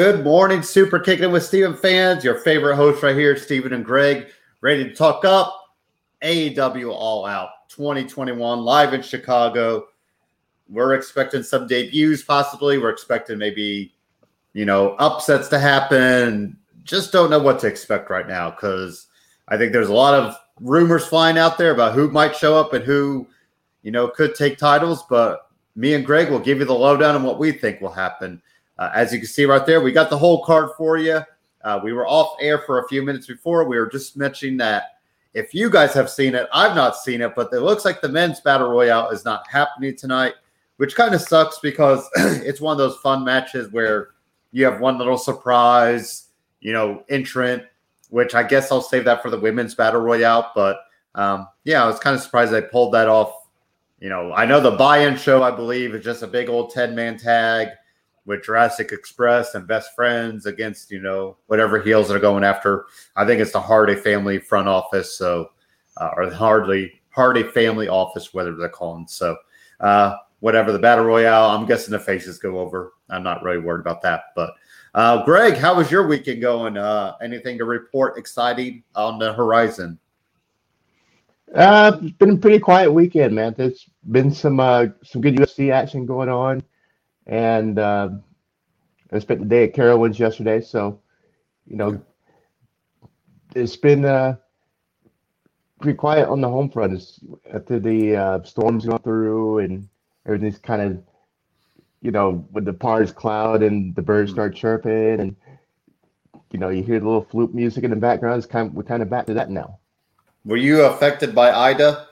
Good morning, Super Kicking with Steven fans. Your favorite host right here, Steven and Greg, ready to talk up AEW All Out 2021 live in Chicago. We're expecting some debuts, possibly. We're expecting maybe, you know, upsets to happen. Just don't know what to expect right now because I think there's a lot of rumors flying out there about who might show up and who, you know, could take titles. But me and Greg will give you the lowdown on what we think will happen. Uh, as you can see right there, we got the whole card for you. Uh, we were off air for a few minutes before. We were just mentioning that if you guys have seen it, I've not seen it, but it looks like the men's battle royale is not happening tonight, which kind of sucks because it's one of those fun matches where you have one little surprise, you know, entrant, which I guess I'll save that for the women's battle royale. But um, yeah, I was kind of surprised they pulled that off. You know, I know the buy-in show, I believe, is just a big old 10-man tag with Jurassic Express and Best Friends against, you know, whatever heels that are going after. I think it's the Hardy family front office. So, uh, or Hardly Hardy family office, whatever they're calling. So, uh, whatever the battle royale, I'm guessing the faces go over. I'm not really worried about that. But, uh, Greg, how was your weekend going? Uh, anything to report exciting on the horizon? Uh, it's been a pretty quiet weekend, man. There's been some uh, some good UFC action going on and uh, I spent the day at Carowinds yesterday. So, you know, it's been uh, pretty quiet on the home front. It's after the uh, storms go through and everything's kind of, you know, with the PARS cloud and the birds start chirping and you know you hear the little flute music in the background. It's kind of, we're kind of back to that now. Were you affected by Ida?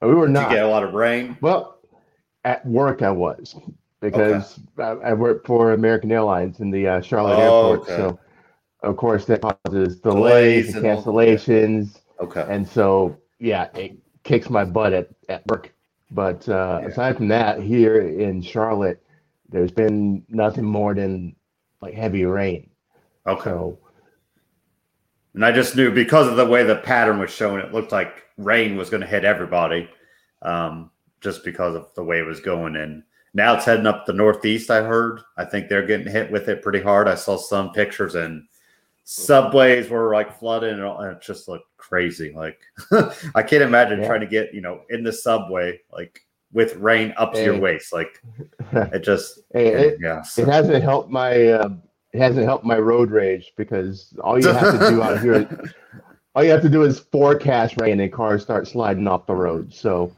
We were not. Did you get a lot of rain? Well, at work, I was because okay. I, I work for American Airlines in the uh, Charlotte oh, airport. Okay. So, of course, that causes delays, delays and cancellations. Okay. And so, yeah, it kicks my butt at, at work. But uh, yeah. aside from that, here in Charlotte, there's been nothing more than like heavy rain. Okay. So, and I just knew because of the way the pattern was showing, it looked like rain was going to hit everybody. Um, just because of the way it was going. And now it's heading up the northeast. I heard. I think they're getting hit with it pretty hard. I saw some pictures and subways were like flooded and, and it just looked crazy. Like I can't imagine yeah. trying to get you know in the subway like with rain up to hey. your waist. Like it just hey, it, yeah. So. It hasn't helped my. Uh, it hasn't helped my road rage because all you have to do out here, all you have to do is forecast rain and cars start sliding off the road. So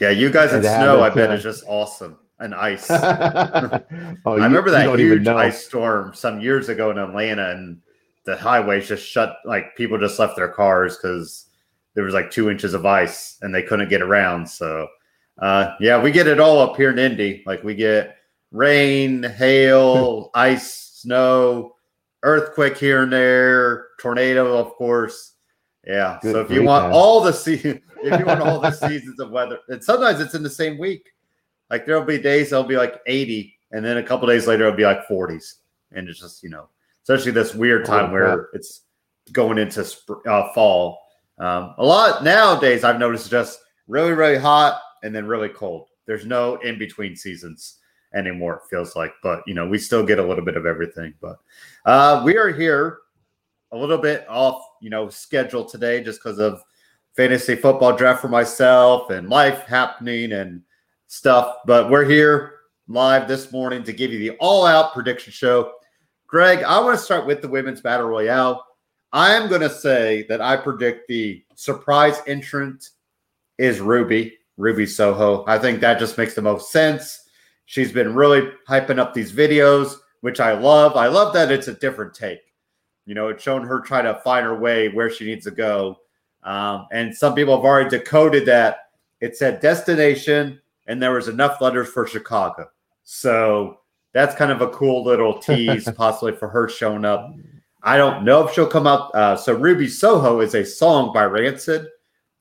yeah, you guys in snow, I bet, is just awesome. And ice. oh, I remember that huge ice storm some years ago in Atlanta, and the highways just shut. Like people just left their cars because there was like two inches of ice and they couldn't get around. So, uh, yeah, we get it all up here in Indy. Like we get rain, hail, ice, snow, earthquake here and there, tornado, of course. Yeah. Good so if you want all the season, if you want all the seasons of weather, and sometimes it's in the same week. Like there'll be days there'll be like 80, and then a couple days later it'll be like 40s, and it's just you know, especially this weird time oh, where it's going into sp- uh, fall. Um, a lot nowadays I've noticed just really really hot and then really cold. There's no in between seasons anymore. It feels like, but you know, we still get a little bit of everything. But uh, we are here a little bit off, you know, schedule today just because of fantasy football draft for myself and life happening and stuff. But we're here live this morning to give you the all out prediction show. Greg, I want to start with the women's battle royale. I am going to say that I predict the surprise entrant is Ruby, Ruby Soho. I think that just makes the most sense. She's been really hyping up these videos, which I love. I love that it's a different take. You know, it's shown her trying to find her way where she needs to go. Um, and some people have already decoded that it said destination and there was enough letters for Chicago. So that's kind of a cool little tease, possibly for her showing up. I don't know if she'll come out. Uh, so Ruby Soho is a song by Rancid.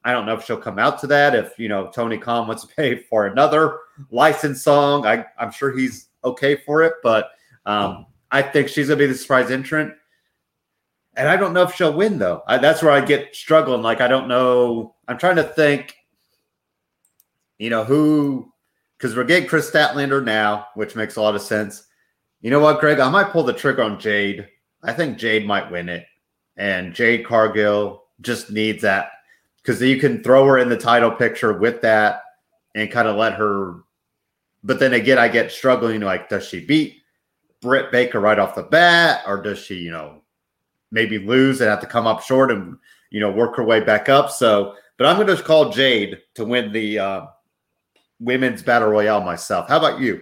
I don't know if she'll come out to that. If you know Tony Khan wants to pay for another licensed song, I, am sure he's okay for it. But um, I think she's gonna be the surprise entrant and I don't know if she'll win though. I, that's where I get struggling. Like I don't know. I'm trying to think. You know who? Because we're getting Kris Statlander now, which makes a lot of sense. You know what, Greg? I might pull the trigger on Jade. I think Jade might win it, and Jade Cargill just needs that because you can throw her in the title picture with that and kind of let her. But then again, I get struggling. Like, does she beat Britt Baker right off the bat, or does she, you know, maybe lose and have to come up short and you know work her way back up? So, but I'm going to call Jade to win the uh, women's battle royale myself. How about you?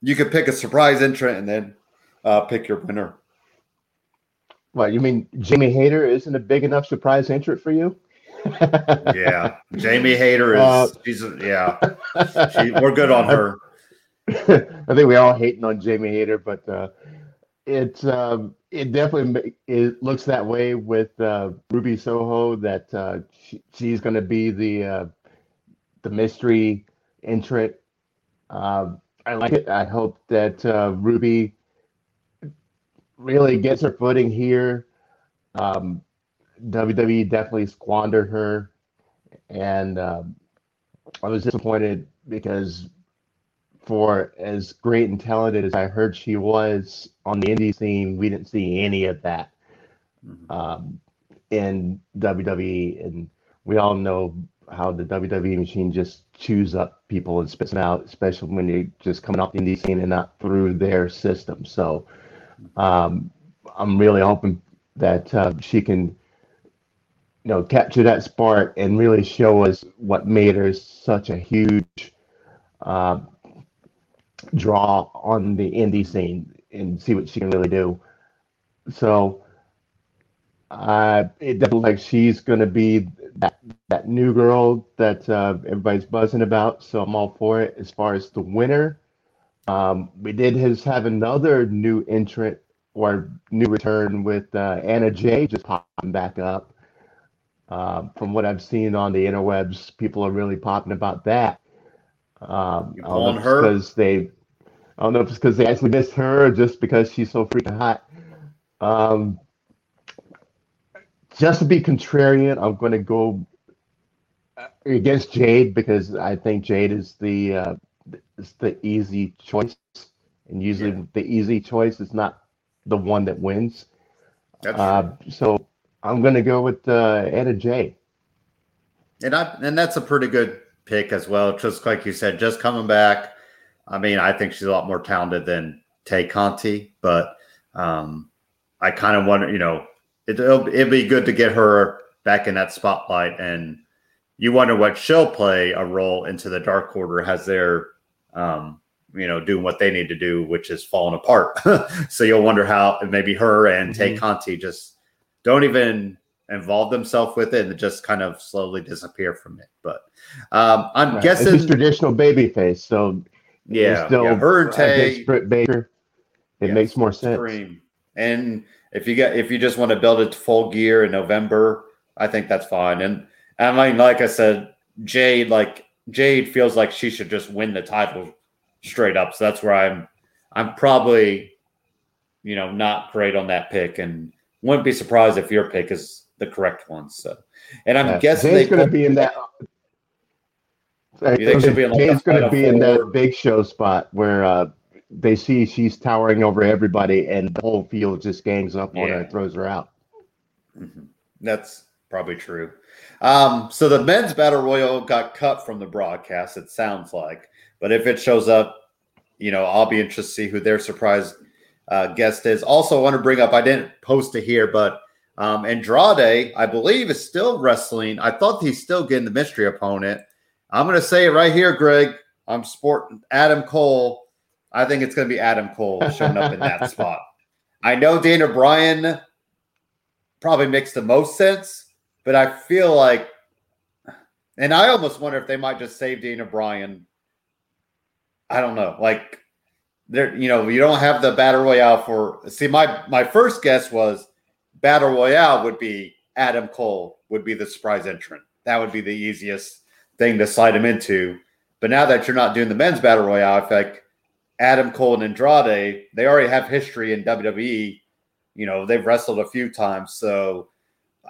You could pick a surprise entrant and then uh, pick your winner. What you mean? Jamie Hayter isn't a big enough surprise entrant for you? yeah, Jamie Hayter is. Uh, she's yeah. She, we're good on her. I think we all hating on Jamie Hayter, but uh, it's um, it definitely it looks that way with uh, Ruby Soho that uh, she, she's going to be the uh, the mystery entrant. Uh, I like it. I hope that uh, Ruby really gets her footing here. Um, WWE definitely squandered her, and um, I was disappointed because for as great and talented as I heard she was on the indie scene, we didn't see any of that mm-hmm. um, in WWE, and we all know how the WWE machine just chews up people and spits them out, especially when you're just coming off the indie scene and not through their system. So um, I'm really hoping that uh, she can, you know, capture that spark and really show us what made her such a huge uh, draw on the indie scene and see what she can really do. So uh, it doesn't like she's going to be that that new girl that uh, everybody's buzzing about. So I'm all for it. As far as the winner, um, we did his have another new entrant or new return with uh, Anna Jay just popping back up. Uh, from what I've seen on the interwebs, people are really popping about that. Um, on her because they, I don't know if it's because they actually missed her or just because she's so freaking hot. Um, just to be contrarian, I'm going to go against Jade because I think Jade is the uh, is the easy choice, and usually yeah. the easy choice is not the one that wins. Uh, so I'm going to go with uh, Anna Jay. And I and that's a pretty good pick as well. Just like you said, just coming back. I mean, I think she's a lot more talented than Tay Conti, but um, I kind of to, you know, it, will it'd be good to get her back in that spotlight. And you wonder what she'll play a role into the Dark Order as they're, um, you know, doing what they need to do, which is falling apart. so you'll wonder how maybe her and mm-hmm. Tay Conti just don't even involve themselves with it and just kind of slowly disappear from it. But um, I'm right. guessing it's traditional baby face. So yeah, still yeah, and Baker. It yes, makes more sense. Extreme. And if you get if you just want to build it to full gear in November, I think that's fine. And I mean, like I said, Jade, like Jade feels like she should just win the title straight up. So that's where I'm I'm probably, you know, not great on that pick and wouldn't be surprised if your pick is the correct ones. So and I'm yeah, guessing Jade's gonna be in that you think she'll be in like Jade's going to be in that big show spot where uh, they see she's towering over everybody, and the whole field just gangs up on her and throws her out. Mm-hmm. That's probably true. Um, so the men's battle royal got cut from the broadcast. It sounds like, but if it shows up, you know, I'll be interested to see who their surprise uh, guest is. Also, I want to bring up. I didn't post it here, but um, Andrade, I believe, is still wrestling. I thought he's still getting the mystery opponent. I'm going to say it right here, Greg. I'm sporting Adam Cole I think it's going to be Adam Cole showing up in that spot. I know Daniel Bryan probably makes the most sense, but I feel like, and I almost wonder if they might just save Daniel Bryan. I don't know. Like, there, you know, you don't have the battle royale for. See, my my first guess was battle royale would be Adam Cole would be the surprise entrant. That would be the easiest thing to slide him into. But now that you're not doing the men's battle royale, I like Adam Cole and Andrade, they already have history in WWE. You know, they've wrestled a few times. So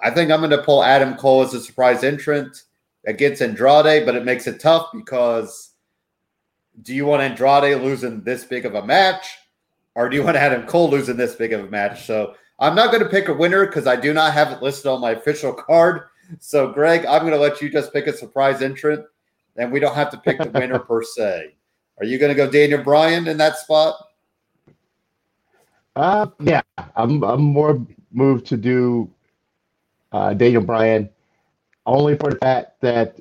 I think I'm going to pull Adam Cole as a surprise entrant against Andrade, but it makes it tough because do you want Andrade losing this big of a match? or do you want Adam Cole losing this big of a match? So I'm not going to pick a winner because I do not have it listed on my official card. So, Greg, I'm going to let you just pick a surprise entrant, and we don't have to pick the winner per se. Are you going to go Daniel Bryan in that spot? Uh, yeah, I'm I'm more moved to do uh, Daniel Bryan, only for the fact that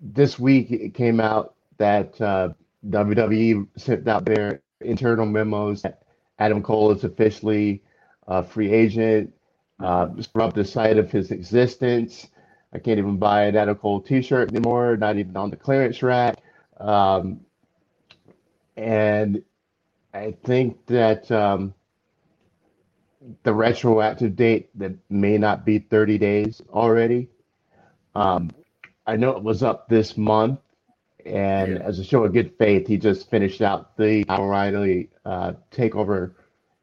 this week it came out that uh, WWE sent out their internal memos. that Adam Cole is officially a free agent. Uh, scrubbed the sight of his existence. I can't even buy an Adam Cole T-shirt anymore. Not even on the clearance rack. Um, and I think that um, the retroactive date that may not be 30 days already. Um, I know it was up this month, and yeah. as a show of good faith, he just finished out the O'Reilly uh, takeover,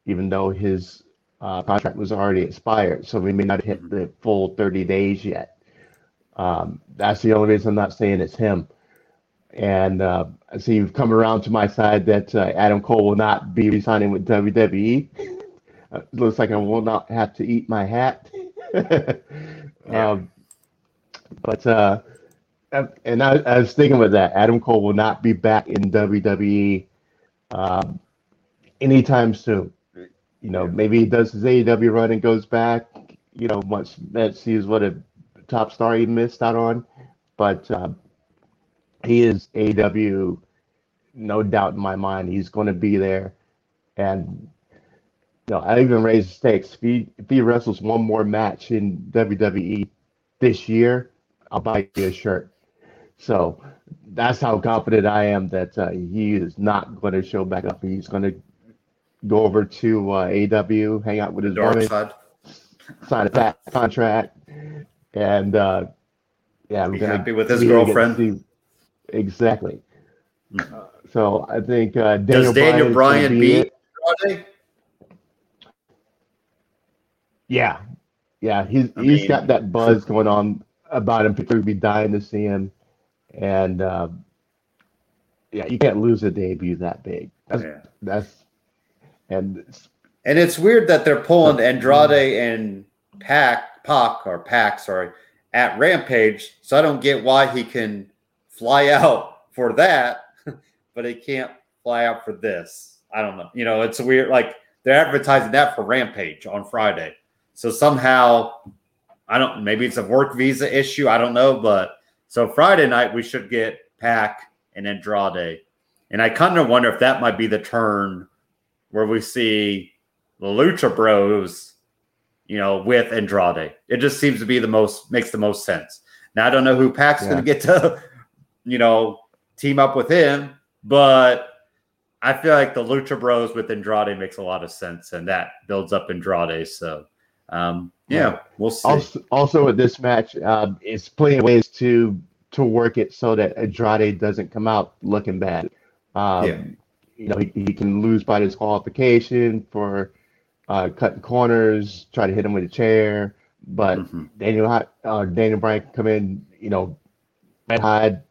even though his uh, contract was already expired. So we may not hit mm-hmm. the full 30 days yet. Um, that's the only reason I'm not saying it's him. And uh, I see you've come around to my side that uh, Adam Cole will not be resigning with WWE. Uh, looks like I will not have to eat my hat. um, but uh, and I, I, was thinking with that, Adam Cole will not be back in WWE um, anytime soon. You know, maybe he does his AEW run and goes back. You know, once that sees what a top star he missed out on, but uh, he is AEW, no doubt in my mind. He's going to be there, and you know, I even raised the stakes. If he if he wrestles one more match in WWE this year, I'll buy you a shirt. So that's how confident I am that uh, he is not going to show back up. He's going to go over to uh, AEW, hang out with his Dark woman, side. sign a fat contract, and uh, yeah, I'm gonna happy with his girlfriend. exactly. Mm-hmm. Uh, so I think uh, Daniel does Daniel Bryan, beat Andrade? Yeah, yeah, he's I he's mean, got that buzz going on about him. People would be dying to see him, and uh, yeah, you can't lose a debut that big. That's yeah. that's and and it's weird that they're pulling Andrade and Pac Pac or Pac, sorry, at Rampage. So I don't get why he can fly out for that, but he can't fly out for this. I don't know. You know, it's weird. Like they're advertising that for Rampage on Friday. So somehow, I don't. Maybe it's a work visa issue. I don't know. But so Friday night we should get Pac and Andrade, and I kind of wonder if that might be the turn where we see the Lucha Bros, you know, with Andrade. It just seems to be the most makes the most sense. Now I don't know who Pac's yeah. going to get to, you know, team up with him, but I feel like the Lucha Bros with Andrade makes a lot of sense, and that builds up Andrade. So, um, yeah, we'll see. Also, also with this match, um, it's plenty of ways to to work it so that Andrade doesn't come out looking bad. Um, yeah you know, he, he can lose by disqualification for uh, cutting corners, try to hit him with a chair. But mm-hmm. Daniel uh, Daniel Bryan can come in, you know, red hide,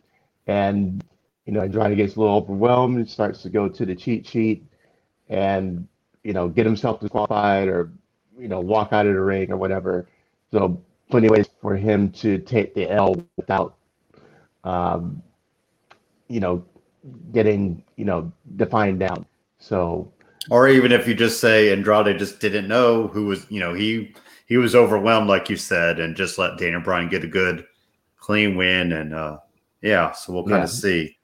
and you know, trying to get a little overwhelmed, starts to go to the cheat sheet, and you know, get himself disqualified or you know, walk out of the ring or whatever. So plenty of ways for him to take the L without, um, you know, getting you know defined down. So, or even if you just say Andrade just didn't know who was, you know, he he was overwhelmed, like you said, and just let Daniel Bryan get a good, clean win, and uh yeah, so we'll kind yeah. of see.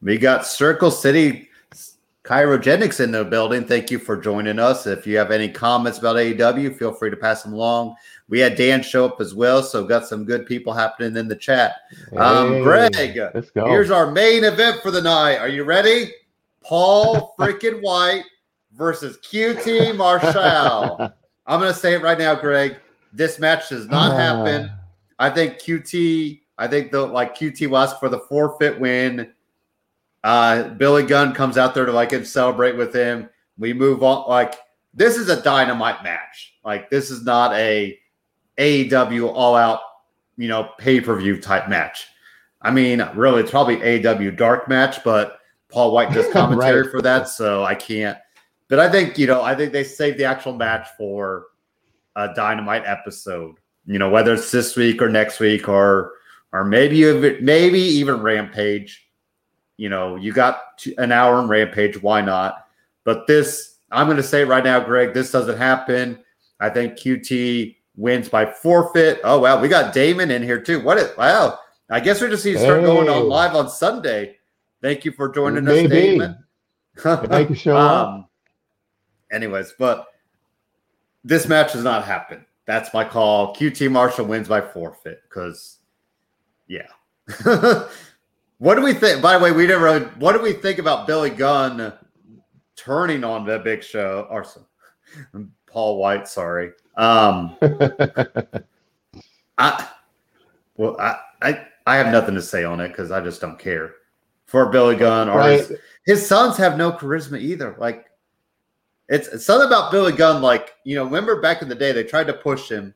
We got Circle City Chirogenics in the building. Thank you for joining us. If you have any comments about AEW, feel free to pass them along. We had Dan show up as well, so got some good people happening in the chat. Um, hey, Greg, let's go. here's our main event for the night. Are you ready? Paul freaking White versus QT Marshall. I'm going to say it right now, Greg. This match does not happen. I think QT. I think the like QT ask for the forfeit win. Uh, Billy Gunn comes out there to like celebrate with him. We move on. Like this is a dynamite match. Like this is not a AEW all out, you know, pay per view type match. I mean, really, it's probably AEW dark match, but Paul White does commentary right. for that, so I can't. but I think you know, I think they saved the actual match for a dynamite episode. You know, whether it's this week or next week or or maybe maybe even Rampage. You know, you got an hour in Rampage. Why not? But this, I'm going to say right now, Greg, this doesn't happen. I think QT wins by forfeit. Oh wow, we got Damon in here too. What? Is, wow. I guess we just need to start hey. going on live on Sunday. Thank you for joining Maybe. us, Damon. Thank you, show um, Anyways, but this match does not happen. That's my call. QT Marshall wins by forfeit because, yeah. what do we think? By the way, we never. What do we think about Billy Gunn turning on the Big Show? Or Paul White, sorry. Um, I well, I, I I have nothing to say on it because I just don't care for Billy Gunn. Or right. his, his sons have no charisma either. Like it's, it's something about Billy Gunn. Like you know, remember back in the day they tried to push him,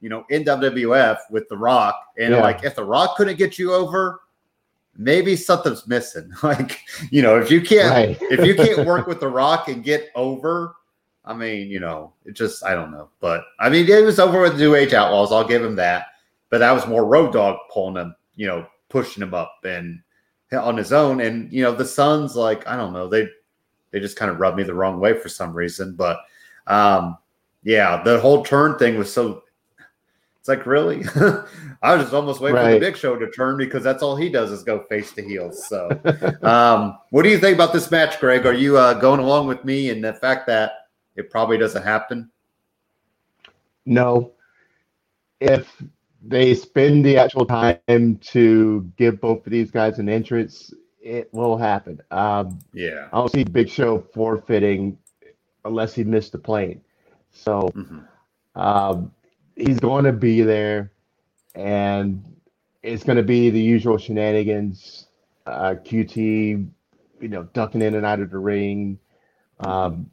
you know, in WWF with The Rock, and yeah. like if The Rock couldn't get you over, maybe something's missing. Like you know, if you can't right. if you can't work with The Rock and get over. I mean, you know, it just I don't know, but I mean, it was over with the New Age Outlaws. I'll give him that, but that was more Road Dog pulling him, you know, pushing him up and on his own. And you know, the Sons, like I don't know, they they just kind of rubbed me the wrong way for some reason. But um, yeah, the whole turn thing was so. It's like really, I was just almost waiting right. for the Big Show to turn because that's all he does is go face to heels. So, um, what do you think about this match, Greg? Are you uh, going along with me in the fact that it probably doesn't happen? No. If they spend the actual time to give both of these guys an entrance, it will happen. Um, yeah, I don't see Big Show forfeiting unless he missed the plane. So mm-hmm. um, he's going to be there, and it's going to be the usual shenanigans. Uh, QT, you know, ducking in and out of the ring. Um,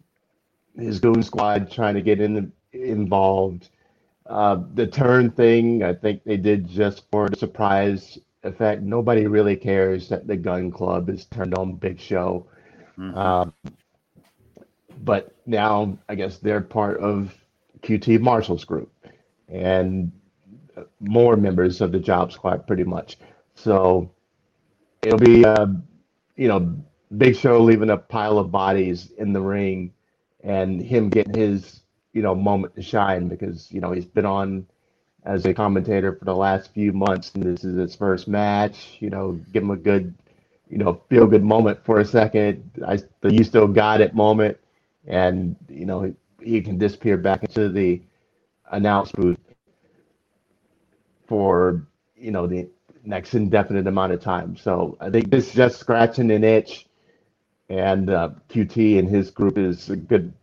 his goon squad trying to get in involved. Uh, the turn thing, I think they did just for the surprise effect. Nobody really cares that the Gun Club is turned on Big Show. Mm-hmm. Um, but now I guess they're part of QT Marshall's group and more members of the Job Squad, pretty much. So it'll be, uh, you know, Big Show leaving a pile of bodies in the ring and him getting his, you know, moment to shine because, you know, he's been on as a commentator for the last few months, and this is his first match. You know, give him a good, you know, feel good moment for a second. I the you still got it moment, and you know he can disappear back into the announce booth for you know the next indefinite amount of time. So I think this is just scratching an itch, and uh, QT and his group is a good,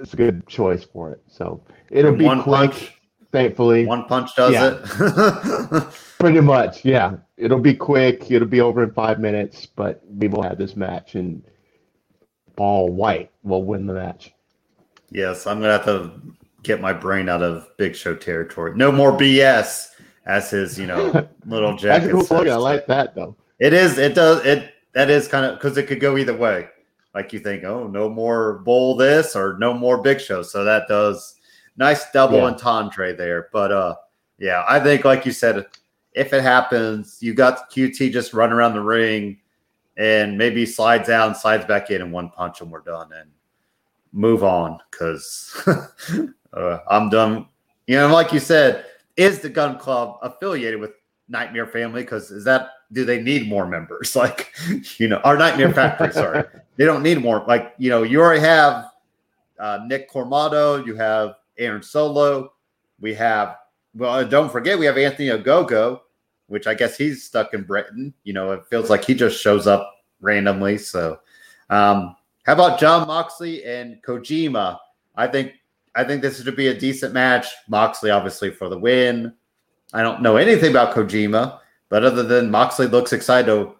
it's a good choice for it. So it'll be quick. Punch thankfully. One punch does yeah. it. Pretty much, yeah. It'll be quick. It'll be over in five minutes, but we will have this match, and Paul White will win the match. Yes, I'm gonna have to get my brain out of Big Show territory. No more BS, as his you know little jacket. That's cool I like that though. It is. It does. It that is kind of because it could go either way. Like you think, oh, no more bowl this or no more Big Show. So that does nice double yeah. entendre there. But uh, yeah, I think like you said, if it happens, you got QT just run around the ring and maybe slides out slides back in and one punch and we're done and move on because uh, I'm done. You know, like you said, is the Gun Club affiliated with Nightmare Family? Because is that do they need more members? Like, you know, our Nightmare Factory. sorry, they don't need more. Like, you know, you already have uh, Nick Comoroto, you have Aaron Solo. We have, well, don't forget, we have Anthony Ogogo, which I guess he's stuck in Britain. You know, it feels like he just shows up randomly. So, um, how about Jon Moxley and Kojima? I think I think this is to be a decent match. Moxley, obviously, for the win. I don't know anything about Kojima, but other than Moxley looks excited to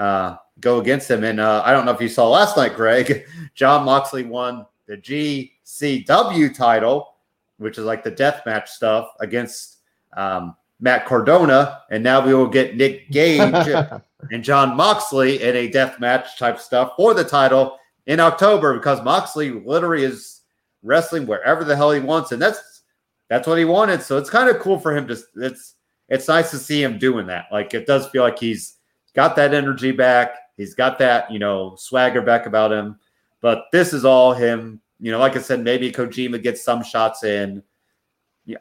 uh, go against him. And uh, I don't know if you saw last night, Greg. Jon Moxley won the GCW title which is like the death match stuff against um, Matt Cardona, and now we will get Nick Gage and Jon Moxley in a death match type stuff for the title in October because Moxley literally is wrestling wherever the hell he wants, and that's that's what he wanted. So it's kind of cool for him to. It's it's nice to see him doing that. Like it does feel like he's got that energy back. He's got that you know swagger back about him. But this is all him. You know, like I said, maybe Kojima gets some shots in.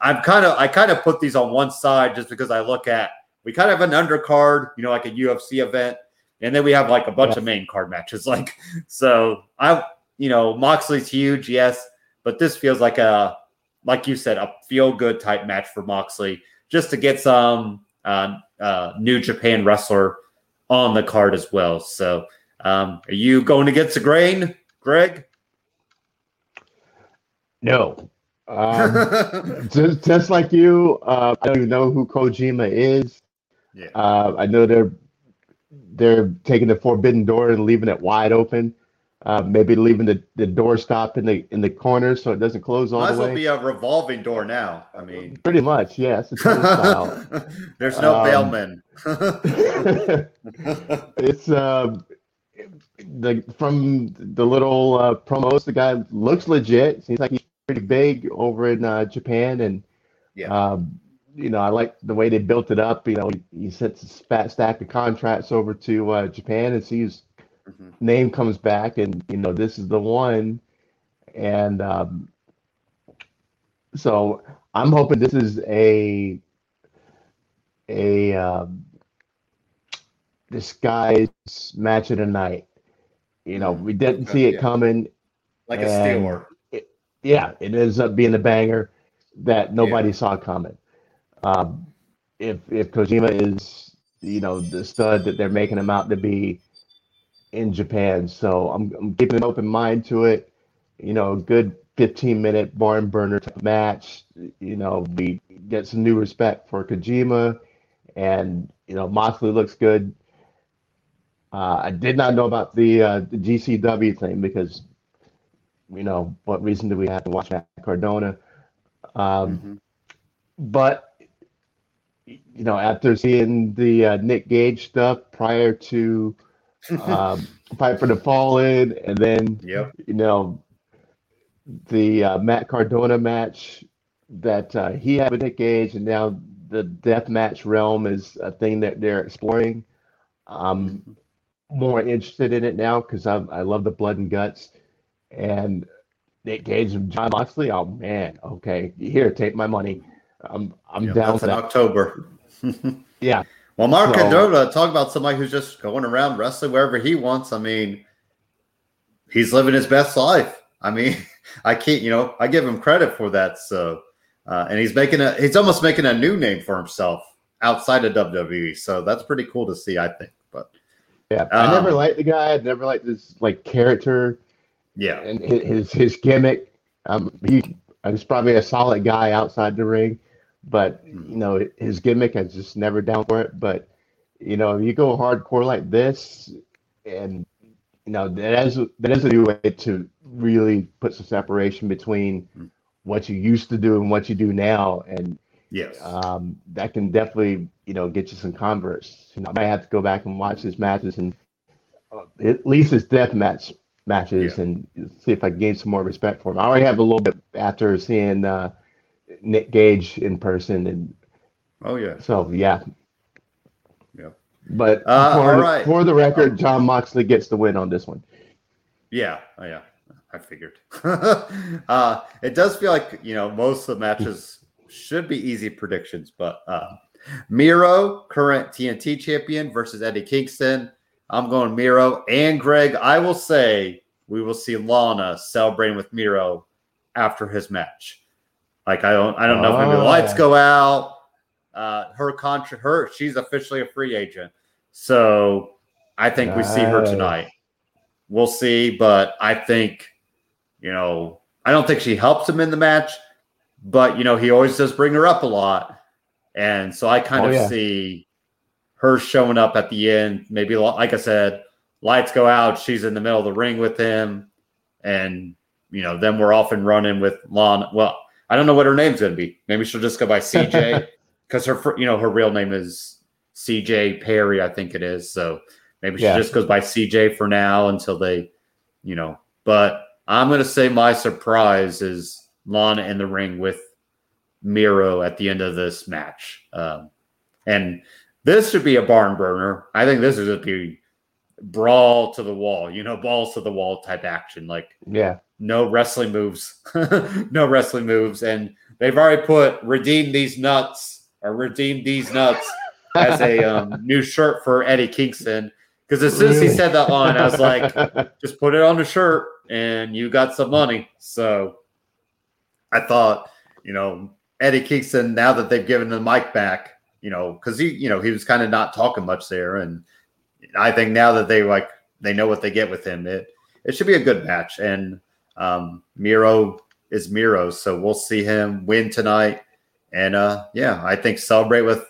I'm kind of I kind of put these on one side just because I look at we kind of have an undercard, you know, like a UFC event, and then we have like a bunch yeah. of main card matches. Like so, I you know Moxley's huge, yes, but this feels like a like you said a feel good type match for Moxley just to get some uh, uh, New Japan wrestler on the card as well. So, um, are you going against the grain, Greg? No, um, just, just like you, uh, I don't even know who Kojima is. Yeah. Uh, I know they're they're taking the forbidden door and leaving it wide open. Uh, maybe leaving the, the door stop in the in the corner so it doesn't close all Might the way. Might as well be a revolving door now. I mean, pretty much, yes. There's no um, bailman. it's uh, the from the little uh, promos. The guy looks legit. Seems like he's pretty big over in uh, Japan, and yeah, um, you know, I like the way they built it up. You know, he, he sets a fat stack of contracts over to uh, Japan and sees mm-hmm. name comes back, and you know, this is the one, and um, so I'm hoping this is a a um, disguise match of the night. You know, we didn't see it yeah. coming. Like a stealer yeah, it ends up being a banger that nobody yeah. saw coming. Um, if if Kojima is you know the stud that they're making him out to be in Japan, so I'm, I'm keeping an open mind to it. You know, a good 15 minute barn burner match. You know, we get some new respect for Kojima, and you know Moxley looks good. Uh, I did not know about the uh, the GCW thing because you know, what reason do we have to watch Matt Cardona? Um, mm-hmm. But you know, after seeing the uh, Nick Gage stuff prior to um, Fight for the Fallen, and then yep. you know the uh, Matt Cardona match that uh, he had with Nick Gage, and now the death match realm is a thing that they're exploring. I'm more interested in it now because I I love the blood and guts and Nick Gage and Jon Moxley. Oh man, okay, here, take my money. I'm I'm yeah, down. That's in October. yeah. Well, Mark so, talk about somebody who's just going around wrestling wherever he wants. I mean, he's living his best life. I mean, I can't, you know, I give him credit for that. So, uh, and he's making a, he's almost making a new name for himself outside of WWE. So that's pretty cool to see, I think. But yeah, um, I never liked the guy. I never liked this like character yeah, and his his gimmick. Um, he he's probably a solid guy outside the ring, but hmm. you know his gimmick has just never down for it. But you know, if you go hardcore like this, and you know that is that is a new way to really put some separation between hmm. what you used to do and what you do now, and yes, um, that can definitely you know get you some converts. You know, I might have to go back and watch his matches and uh, at least his death match matches yeah. and see if I can gain some more respect for him. I already have a little bit after seeing uh, Nick Gage in person, and oh yeah, so yeah, yeah. But uh, for, right. for the record, Jon Moxley gets the win on this one. Yeah, oh, yeah, I figured. uh, it does feel like you know most of the matches should be easy predictions, but uh, Miro, current TNT champion, versus Eddie Kingston. I'm going Miro and Greg. I will say we will see Lana celebrating with Miro after his match. Like I don't, I don't know oh. if maybe the lights go out. Uh, her contract, her she's officially a free agent, so I think nice. we see her tonight. We'll see, but I think, you know, I don't think she helps him in the match, but you know, he always does bring her up a lot, and so I kind oh, of yeah. see her showing up at the end. Maybe, like I said, lights go out. She's in the middle of the ring with him. And, you know, then we're off and running with Lon. Well, I don't know what her name's going to be. Maybe she'll just go by CJ because her, you know, her real name is CJ Perry, I think it is. So maybe she yeah. just goes by CJ for now until they, you know. But I'm going to say my surprise is Lana in the ring with Miro at the end of this match. Um, and this should be a barn burner. I think this is a be brawl to the wall, you know, balls to the wall type action. Like, yeah, no wrestling moves, no wrestling moves. And they've already put redeem these nuts or redeem these nuts as a um, new shirt for Eddie Kingston. Because as soon as he said that line, I was like, just put it on the shirt and you got some money. So I thought, you know, Eddie Kingston, now that they've given the mic back, you know, because he, you know, he was kind of not talking much there. And I think now that they like they know what they get with him, it it should be a good match. And um, Miro is Miro, so we'll see him win tonight. And uh, yeah, I think celebrate with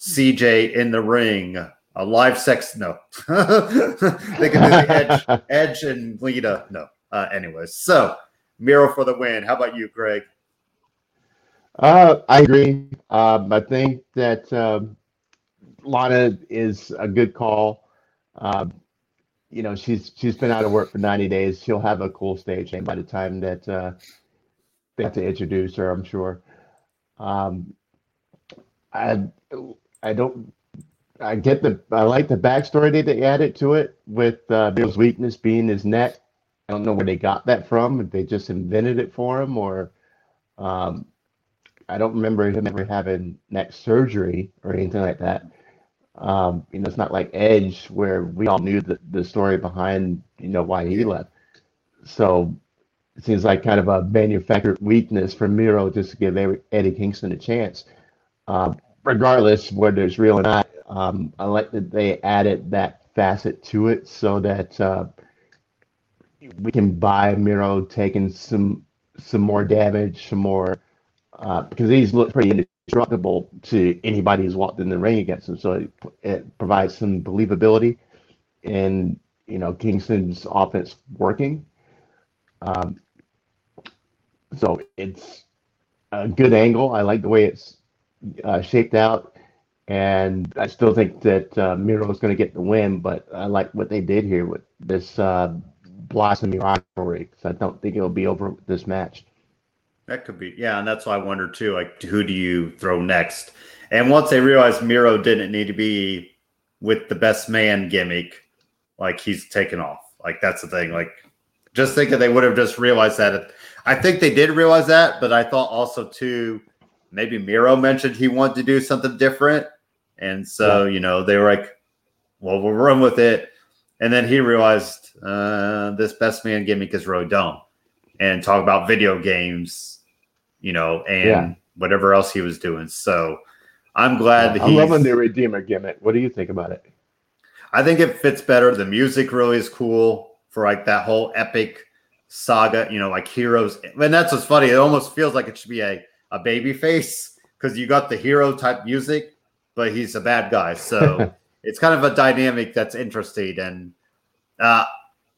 CJ in the ring. A live sex no. they can do the edge, edge and Lita. No. Uh, anyways, so Miro for the win. How about you, Greg? Uh, I agree. Um, I think that um, Lana is a good call. Um, you know, she's she's been out of work for 90 days. She'll have a cool stage name by the time that uh, they have to introduce her. I'm sure. Um, I I don't. I get the. I like the backstory that they added to it with uh, Bill's weakness being his neck. I don't know where they got that from. If they just invented it for him, or um, I don't remember him ever having neck surgery or anything like that. Um, you know, it's not like Edge where we all knew the, the story behind, you know, why he left. So it seems like kind of a manufactured weakness for Miro just to give Eddie Kingston a chance. Um, regardless whether it's real or not, um, I like that they added that facet to it so that uh, we can buy Miro taking some some more damage, some more uh, because he's looked pretty indestructible to anybody who's walked in the ring against him. So it, it provides some believability in you know Kingston's offense working. Um, so it's a good angle. I like the way it's uh, shaped out, and I still think that uh, Miro is going to get the win. But I like what they did here with this uh, blossoming rivalry because I don't think it'll be over this match. That could be, yeah, and that's why I wonder too. Like, who do you throw next? And once they realized Miro didn't need to be with the best man gimmick, like he's taken off. Like that's the thing. Like, just think that they would have just realized that. I think they did realize that, but I thought also too, maybe Miro mentioned he wanted to do something different, and so yeah. you know they were like, "Well, we'll run with it." And then he realized uh, this best man gimmick is really dumb, and talk about video games you know, and yeah. whatever else he was doing. So I'm glad I'm loving the Redeemer gimmick. What do you think about it? I think it fits better. The music really is cool for like that whole epic saga, you know, like heroes. And that's what's funny. It almost feels like it should be a, a baby face because you got the hero type music, but he's a bad guy. So it's kind of a dynamic that's interesting. And uh,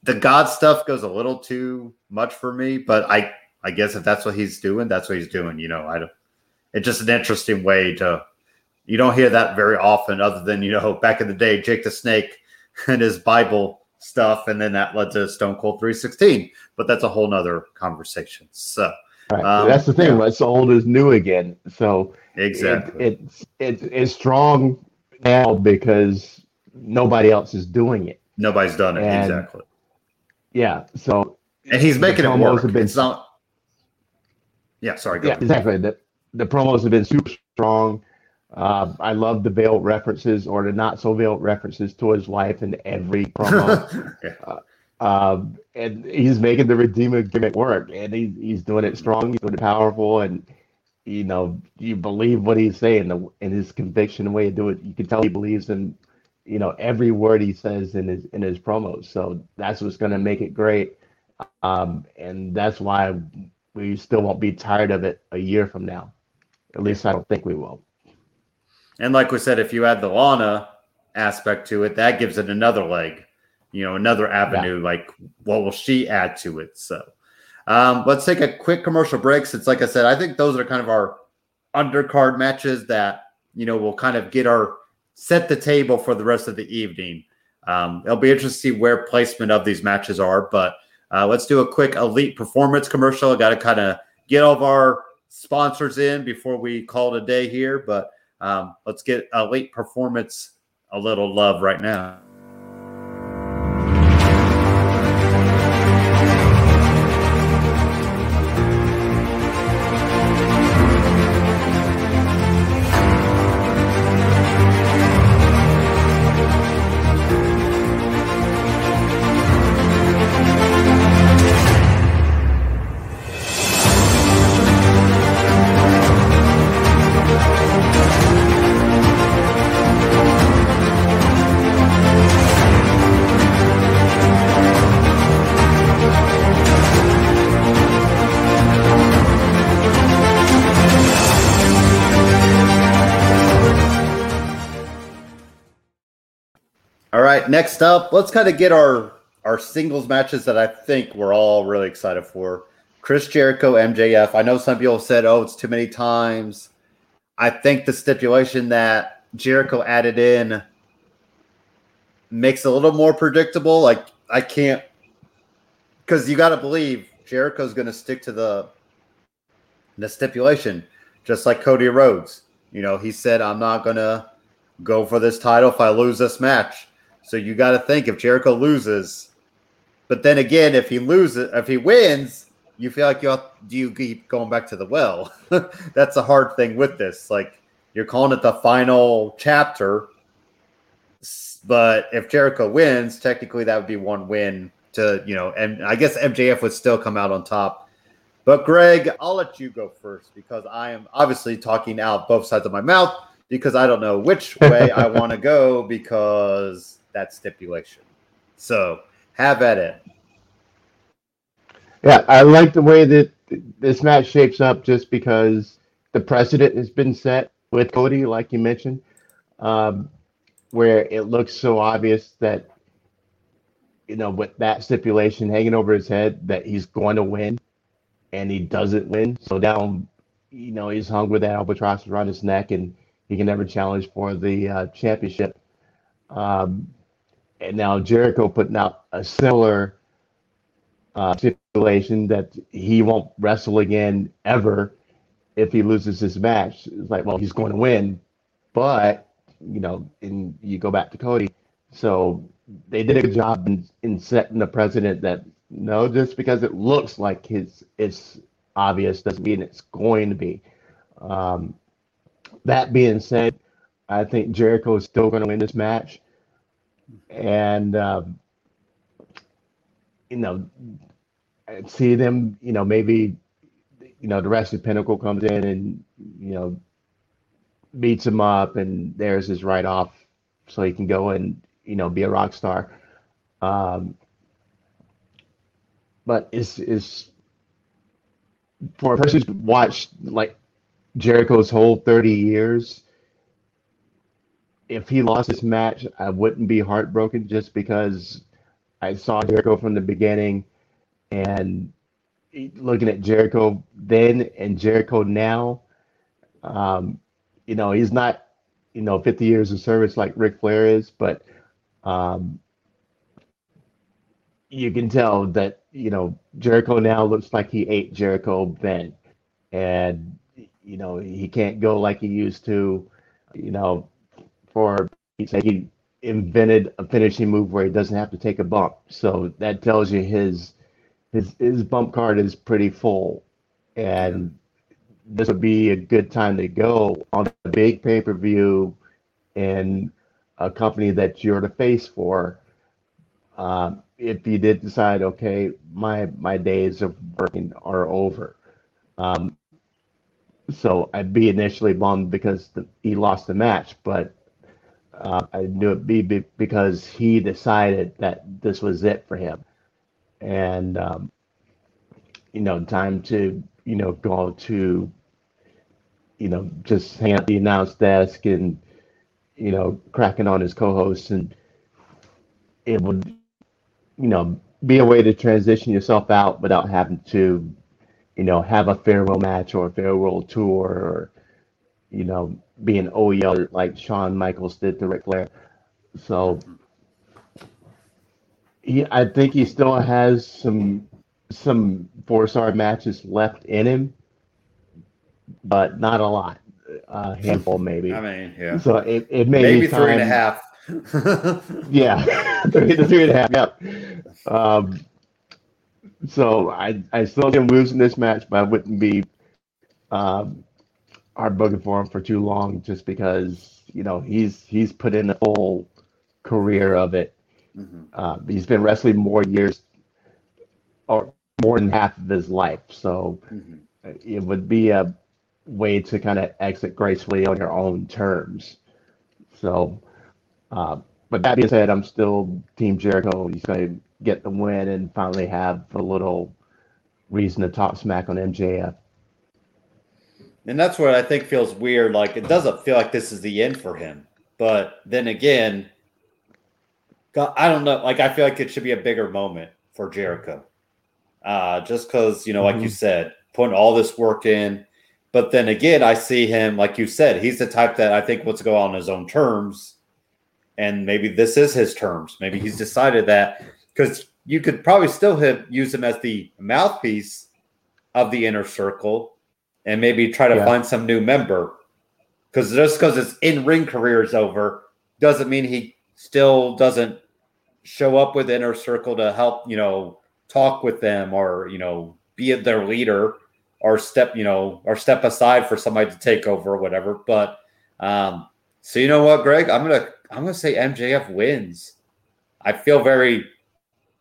the God stuff goes a little too much for me, but I I guess if that's what he's doing, that's what he's doing. You know, I don't. It's just an interesting way to. You don't hear that very often, other than you know back in the day, Jake the Snake and his Bible stuff, and then that led to Stone Cold three sixteen. But that's a whole nother conversation. So right. um, that's the thing. Yeah. What's old is new again. So exactly, it, it's it's it's strong now because nobody else is doing it. Nobody's done it and, exactly. Yeah. So and he's making it work. Been, it's not yeah, sorry. yeah, exactly. The the promos have been super strong. Uh, I love the veiled references or the not so veiled references to his wife in every promo. yeah. uh, um, and he's making the Redeemer gimmick work, and he's he's doing it strong. He's doing it powerful, and you know you believe what he's saying the, in his conviction, the way he do it. You can tell he believes in you know every word he says in his in his promos. So that's what's going to make it great, um, and that's why we still won't be tired of it a year from now. At least I don't think we will. And like we said, if you add the Lana aspect to it, that gives it another leg, you know, another avenue. Yeah. Like, what will she add to it? So, um, let's take a quick commercial break. Since, like I said, I think those are kind of our undercard matches that you know will kind of get our set the table for the rest of the evening. Um, it'll be interesting to see where placement of these matches are, but Uh, let's do a quick elite performance commercial. I got to kind of get all of our sponsors in before we call it a day here, but um, let's get elite performance a little love right now. Next up, let's kind of get our our singles matches that I think we're all really excited for. Chris Jericho, MJF. I know some people said, "Oh, it's too many times." I think the stipulation that Jericho added in makes a little more predictable. Like I can't because you got to believe Jericho's going to stick to the the stipulation, just like Cody Rhodes. You know, he said, "I'm not going to go for this title if I lose this match." So you got to think if Jericho loses, but then again, if he loses, if he wins, you feel like you have, do you keep going back to the well? That's a hard thing with this. Like you're calling it the final chapter, but if Jericho wins, technically that would be one win to you know, and I guess MJF would still come out on top. But Greg, I'll let you go first because I am obviously talking out both sides of my mouth because I don't know which way I want to go because that stipulation. So have at it. Yeah, I like the way that this match shapes up just because the precedent has been set with Cody, like you mentioned, um, where it looks so obvious that, you know, with that stipulation hanging over his head, that he's going to win and he doesn't win. So now, you know, he's hung with that albatross around his neck and he can never challenge for the uh, championship. Um, and now Jericho putting out a similar uh, stipulation that he won't wrestle again ever if he loses this match. It's like, well, he's going to win, but you know, and you go back to Cody. So they did a good job in, in setting the precedent that no, just because it looks like his it's obvious doesn't mean it's going to be. Um, that being said, I think Jericho is still going to win this match and um, you know, see them. You know, maybe you know the rest of Pinnacle comes in and you know beats him up, and there's his write off, so he can go and you know be a rock star. Um, but is is for a person who's watched like Jericho's whole 30 years if he lost this match, I wouldn't be heartbroken just because I saw Jericho from the beginning and looking at Jericho then and Jericho now. Um, you know, he's not, you know, 50 years of service like Ric Flair is, but um, you can tell that, you know, Jericho now looks like he ate Jericho then. And, you know, he can't go like he used to. You know, for he invented a finishing move where he doesn't have to take a bump. So that tells you his his his bump card is pretty full, and this would be a good time to go on a big pay per view in a company that you're the face for. Um, if you did decide, okay, my my days of working are over. Um, so I'd be initially bummed because the, he lost the match, but uh, I knew it be because he decided that this was it for him, and um, you know, time to you know go to you know just hang at the announce desk and you know cracking on his co-hosts and it would you know be a way to transition yourself out without having to you know have a farewell match or a farewell tour or you know being OEL like Shawn Michaels did to Ric Flair. So he, I think he still has some some four star matches left in him, but not a lot. A handful, maybe. I mean, yeah. So it, it may maybe three and a half. yeah, three three and a half. Yep. Um, so I I still him losing this match, but I wouldn't be um, heartbroken for him for too long, just because you know he's he's put in a whole career of it. Mm-hmm. Uh, he's been wrestling more years, or more than half of his life. So mm-hmm. it would be a way to kind of exit gracefully on your own terms. So, uh, but that being said, I'm still Team Jericho. He's going to get the win and finally have a little reason to talk smack on MJF. And that's what I think feels weird. Like it doesn't feel like this is the end for him. But then again, God, I don't know. Like I feel like it should be a bigger moment for Jericho. Uh, just because, you know, like mm-hmm. you said, putting all this work in. But then again, I see him, like you said, he's the type that I think wants to go on his own terms. And maybe this is his terms. Maybe he's decided that because you could probably still have, use him as the mouthpiece of the inner circle and maybe try to yeah. find some new member. Because just because his in ring career is over doesn't mean he still doesn't show up with inner circle to help, you know, talk with them or, you know, be their leader or step, you know, or step aside for somebody to take over or whatever. But um, so you know what, Greg? I'm gonna I'm gonna say MJF wins. I feel very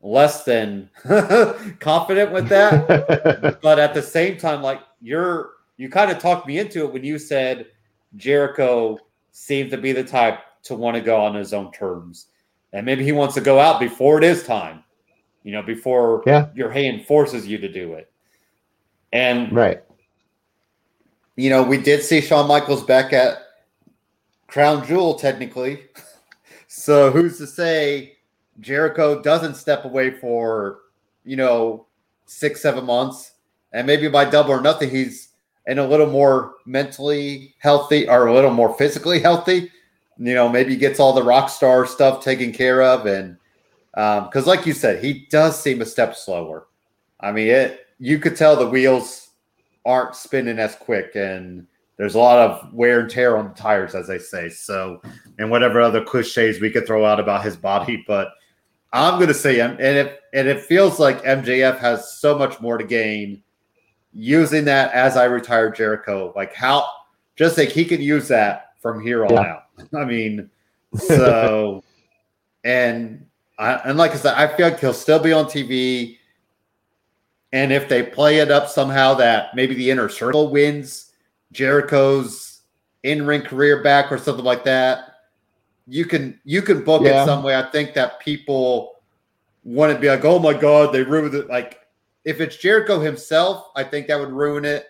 less than confident with that. but at the same time, like you're you kind of talked me into it when you said Jericho seemed to be the type to want to go on his own terms. And maybe he wants to go out before it is time, you know, before yeah. your hand forces you to do it. And right. You know, we did see Shawn Michaels back at Crown Jewel technically. so who's to say Jericho doesn't step away for, you know, six, seven months. And maybe by double or nothing, he's in a little more mentally healthy or a little more physically healthy. You know, maybe gets all the rock star stuff taken care of. And because, um, like you said, he does seem a step slower. I mean, it you could tell the wheels aren't spinning as quick and there's a lot of wear and tear on the tires, as they say. So, and whatever other cliches we could throw out about his body, but I'm going to say, and it and it feels like MJF has so much more to gain using that as I retire Jericho. Like how, just like he could use that from here on yeah. out. I mean, so, and I and like I said, I feel like he'll still be on TV. And if they play it up somehow that maybe the inner circle wins Jericho's in ring career back or something like that, you can you can book yeah. it some way. I think that people want to be like, oh my god, they ruined it. Like if it's Jericho himself, I think that would ruin it.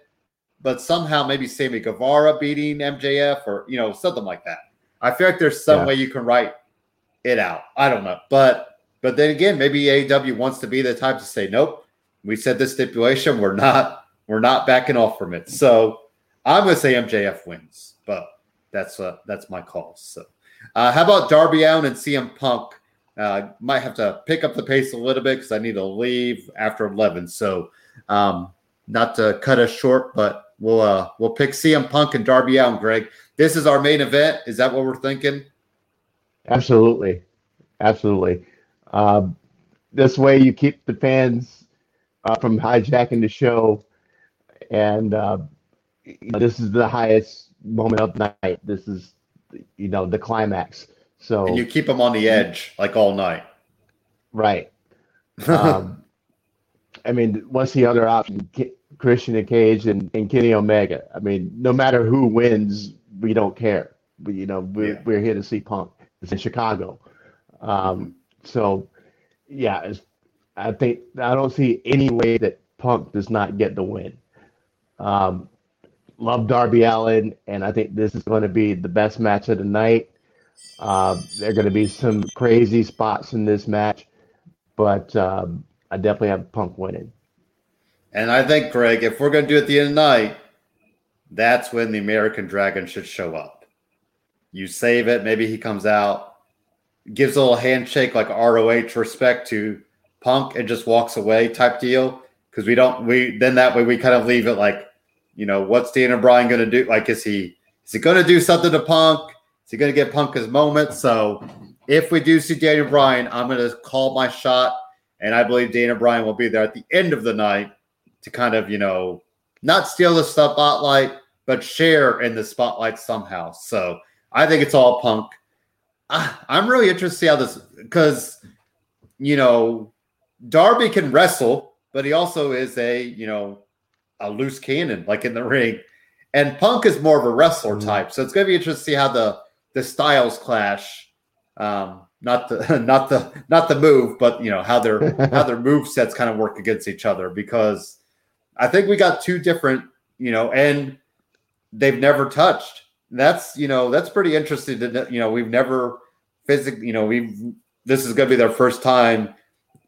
But somehow maybe Sammy Guevara beating MJF or you know something like that. I feel like there's some yeah. way you can write it out. I don't know, but but then again, maybe AEW wants to be the type to say, nope, we said this stipulation, we're not we're not backing off from it. So I'm going to say MJF wins, but that's uh, that's my call. So. Uh, how about Darby Allin and CM Punk? Uh, might have to pick up the pace a little bit because I need to leave after 11. So, um, not to cut us short, but we'll uh, we'll pick CM Punk and Darby Allin. Greg, this is our main event. Is that what we're thinking? Absolutely, absolutely. Um, this way, you keep the fans uh, from hijacking the show, and uh, you know, this is the highest moment of the night. This is you know the climax. So and you keep them on the edge like all night. Right. um, I mean, what's the other option? Christian and Cage and, and Kenny Omega. I mean, no matter who wins, we don't care. We, you know, we're, yeah. we're here to see Punk. It's in Chicago. Um, so, yeah, I think I don't see any way that Punk does not get the win. Um, love Darby Allin, and I think this is going to be the best match of the night. Uh, there are going to be some crazy spots in this match, but um, I definitely have Punk winning. And I think, Greg, if we're going to do it at the end of the night, that's when the American Dragon should show up. You save it, maybe he comes out, gives a little handshake like ROH respect to Punk and just walks away type deal. Because we don't we then that way we kind of leave it like, you know, what's Daniel Bryan gonna do? Like, is he is he gonna do something to Punk? Is he gonna get Punk his moment? So if we do see Daniel Bryan, I'm gonna call my shot, and I believe Daniel Bryan will be there at the end of the night to kind of, you know, not steal the spotlight, but share in the spotlight somehow. So I think it's all Punk. I, I'm really interested to see how this because you know Darby can wrestle, but he also is a you know a loose cannon like in the ring, and Punk is more of a wrestler mm-hmm. type. So it's going to be interesting to see how the the styles clash. Um, not the not the not the move, but you know how their how their move sets kind of work against each other because I think we got two different you know and they've never touched that's you know that's pretty interesting to you know we've never physically you know we've this is going to be their first time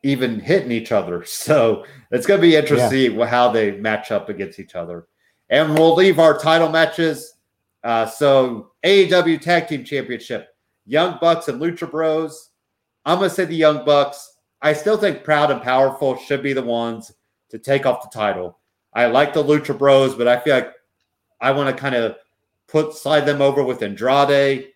even hitting each other so it's going to be interesting yeah. how they match up against each other and we'll leave our title matches uh, so AEW Tag Team Championship Young Bucks and Lucha Bros I'm to say the Young Bucks I still think Proud and Powerful should be the ones to take off the title I like the Lucha Bros but I feel like I want to kind of put slide them over with Andrade.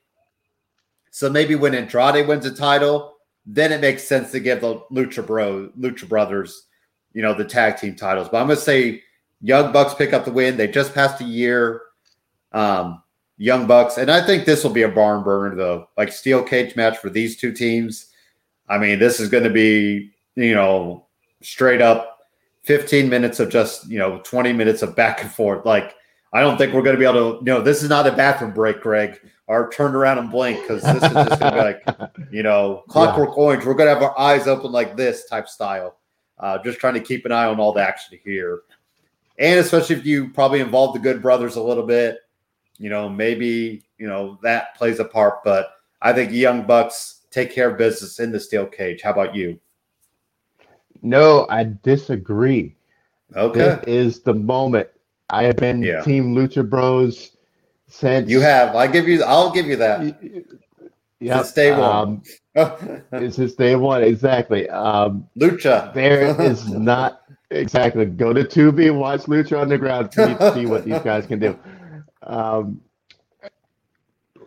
So maybe when Andrade wins a title, then it makes sense to give the Lucha Bro Lucha Brothers, you know, the tag team titles. But I'm gonna say Young Bucks pick up the win. They just passed a year. Um, Young Bucks, and I think this will be a barn burner though, like steel cage match for these two teams. I mean, this is going to be, you know, straight up 15 minutes of just, you know, 20 minutes of back and forth. Like I don't think we're going to be able to. You know, this is not a bathroom break, Greg. Or turn around and blink because this is just going to be like, you know, clockwork yeah. orange. We're going to have our eyes open like this type style. Uh, just trying to keep an eye on all the action here, and especially if you probably involve the Good Brothers a little bit, you know, maybe you know that plays a part. But I think Young Bucks take care of business in the steel cage. How about you? No, I disagree. Okay, this is the moment I have been yeah. Team Lucha Bros since you have. I give you. I'll give you that. Yeah, since day one. Um, day one exactly. Um, Lucha. There is not exactly. Go to Tubi, watch Lucha Underground to see what these guys can do. Um,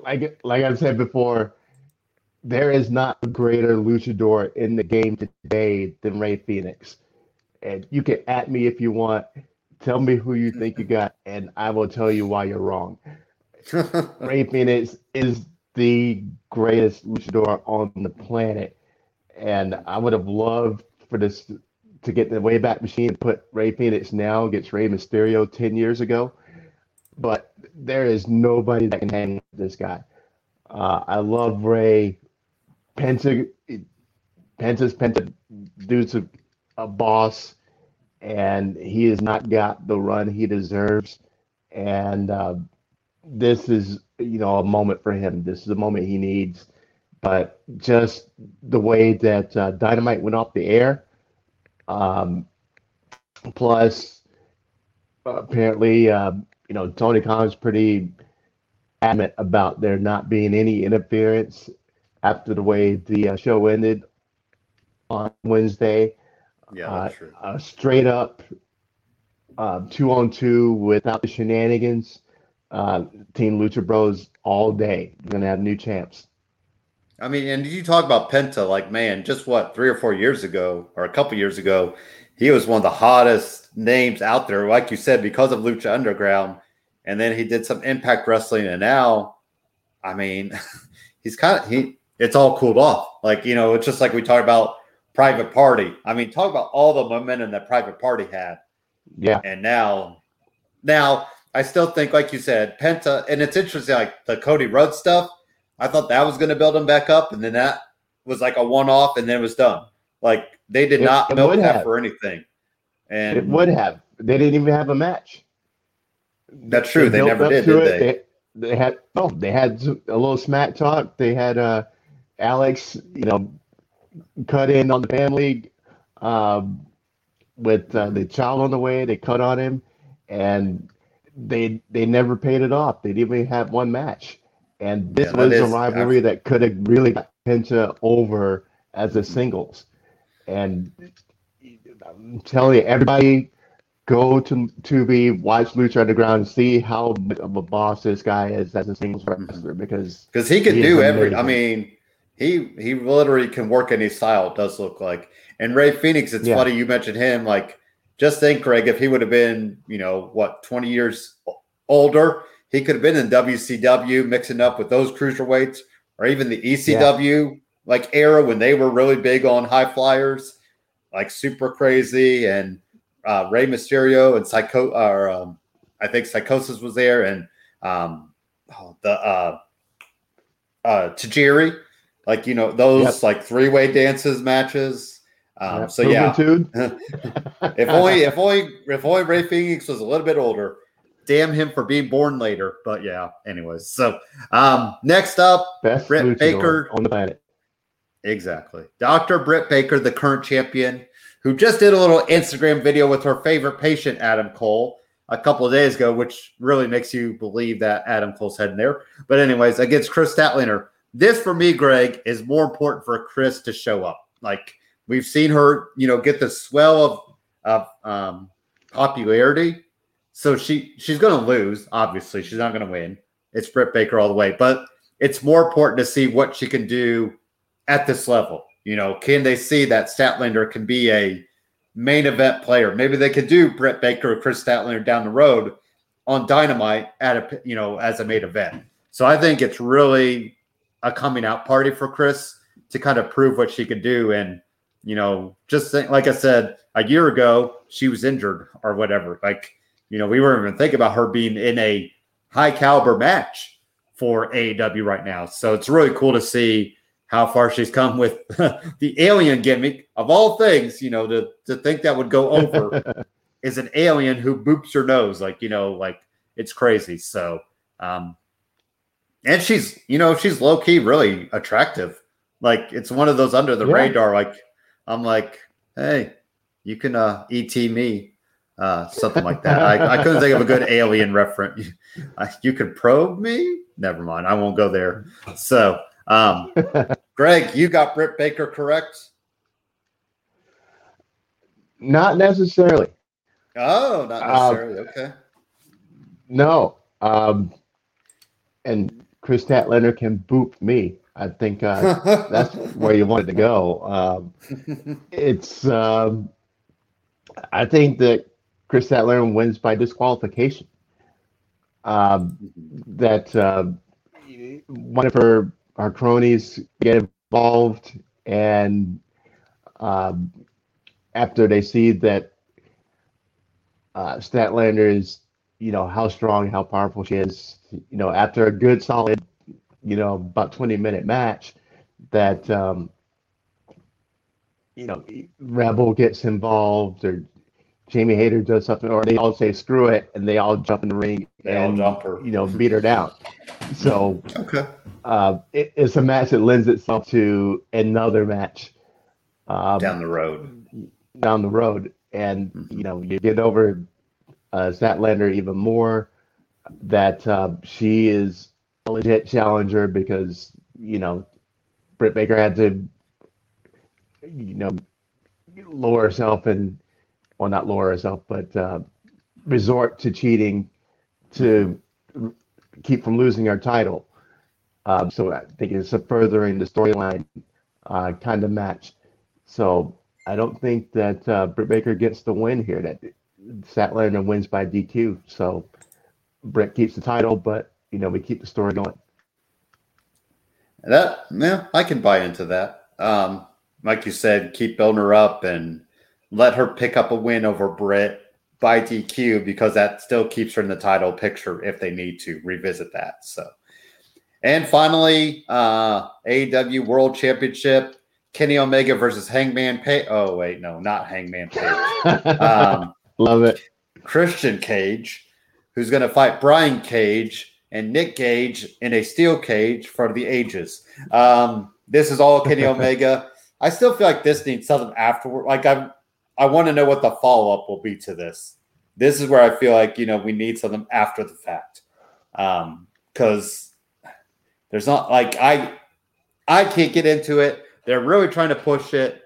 like like I've said before, there is not a greater luchador in the game today than Rey Fenix. And you can at me if you want. Tell me who you think you got, and I will tell you why you're wrong. Rey Fenix is the greatest luchador on the planet, and I would have loved for this to get the Wayback Machine and put Rey Fenix now against Rey Mysterio ten years ago, but there is nobody that can hang with this guy. Uh, I love Ray. Penta, Penta's Penta, dude's a, a boss and he has not got the run he deserves. And uh, this is, you know, a moment for him. This is a moment he needs. But just the way that uh, Dynamite went off the air, um, plus apparently, uh, you know, Tony Khan's pretty adamant about there not being any interference after the way the uh, show ended on Wednesday. Yeah, uh, true. Uh, straight up uh, two on two without the shenanigans. Uh, Team Lucha Bros all day. We're gonna have new champs. I mean, and you talk about Penta, like man, just what three or four years ago, or a couple years ago, he was one of the hottest names out there. Like you said, because of Lucha Underground, and then he did some Impact Wrestling, and now, I mean, he's kind of he. It's all cooled off. Like you know, it's just like we talked about Private Party. I mean, talk about all the momentum that Private Party had. Yeah. And now, now I still think, like you said, Penta, and it's interesting, like the Cody Rhodes stuff. I thought that was going to build him back up, and then that was like a one-off, and then it was done. Like they did it, not it milk that have. for anything. And it would have. They didn't even have a match. That's true. They, they never did. Did they? they? they? had oh, they had a little smack talk. They had uh, Alex, you know, cut in on the family um, with uh, the child on the way. They cut on him, and they they never paid it off. They didn't even have one match, And this yeah, was is, a rivalry that could have really got Penta over as a singles. And I'm telling you, everybody go to Tubi, watch Lucha Underground, see how of a boss this guy is as a singles mm-hmm. wrestler because because he can he do every. I mean, he he literally can work any style. It does look like. And Rey Fenix. it's yeah. funny you mentioned him. Like, just think, Craig, if he would have been, you know, what twenty years older, he could have been in WCW, mixing up with those cruiserweights, or even the ECW yeah. Like era when they were really big on high flyers, like super crazy and uh, Rey Mysterio and Psycho, or um, I think Psicosis was there, and um, oh, the uh, uh, Tajiri, like you know those yep. like three way dances matches. Um. So yeah, if only if only if only Rey Fenix was a little bit older. Damn him for being born later. But yeah, anyways. So um, next up, Best Britt Baker on the planet. Exactly, Doctor Britt Baker, the current champion who just did a little Instagram video with her favorite patient, Adam Cole, a couple of days ago, which really makes you believe that Adam Cole's heading there. But, anyways, against Kris Statlander. This, for me, Greg, is more important for Kris to show up. Like, we've seen her, you know, get the swell of, of um, popularity. So she she's going to lose. Obviously, she's not going to win. It's Britt Baker all the way. But it's more important to see what she can do at this level. You know, can they see that Statlander can be a main event player? Maybe they could do Britt Baker or Kris Statlander down the road on Dynamite at a you know as a main event. So I think it's really a coming out party for Kris to kind of prove what she could do. And you know, just think, like I said a year ago, she was injured or whatever. Like you know, we weren't even thinking about her being in a high caliber match for AEW right now. So it's really cool to see how far she's come with the alien gimmick of all things, you know, to, to think that would go over is an alien who boops her nose. Like, you know, like it's crazy. So, um, and she's, you know, she's low key really attractive. Like it's one of those under the yeah. radar. Like I'm like, hey, you can uh, ET me, uh, something like that. I, I couldn't think of a good alien reference. You could probe me. Never mind. I won't go there. So, um, Greg, you got Britt Baker correct? Not necessarily. Oh, not necessarily. Um, okay. No. Um, and Kris Statlander can boop me. I think uh, that's where you wanted to go. Um, it's. Um, I think that Kris Statlander wins by disqualification. Um, that uh, one of her our cronies get involved, and um, after they see that uh, Statlander is, you know, how strong, how powerful she is, you know, after a good solid, you know, about 20 minute match, that, um, you know, Rebel gets involved or Jamie Hayter does something, or they all say screw it, and they all jump in the ring they and you know beat her down. So okay, uh, it, it's a match that lends itself to another match um, down the road. Down the road, and mm-hmm. you know you get over uh, Statlander even more. That uh, she is a legit challenger because you know Britt Baker had to you know lower herself and well, not lower herself, but uh, resort to cheating to keep from losing our title. Um, so I think it's a furthering the storyline uh, kind of match. So I don't think that uh, Britt Baker gets the win here. That Statlander wins by DQ. So Britt keeps the title, but you know we keep the story going. That yeah, I can buy into that. Um, like you said, keep building her up and let her pick up a win over Britt by DQ because that still keeps her in the title picture if they need to revisit that. So, and finally, uh, AEW World Championship Kenny Omega versus Hangman Page. Oh, wait, no, not Hangman Page. Um, Love it. Christian Cage, who's going to fight Brian Cage and Nick Gage in a steel cage for the ages. Um, this is all Kenny Omega. I still feel like this needs something afterward. Like I'm I want to know what the follow up will be to this. This is where I feel like you know we need something after the fact, because um, There's not like I I can't get into it. They're really trying to push it.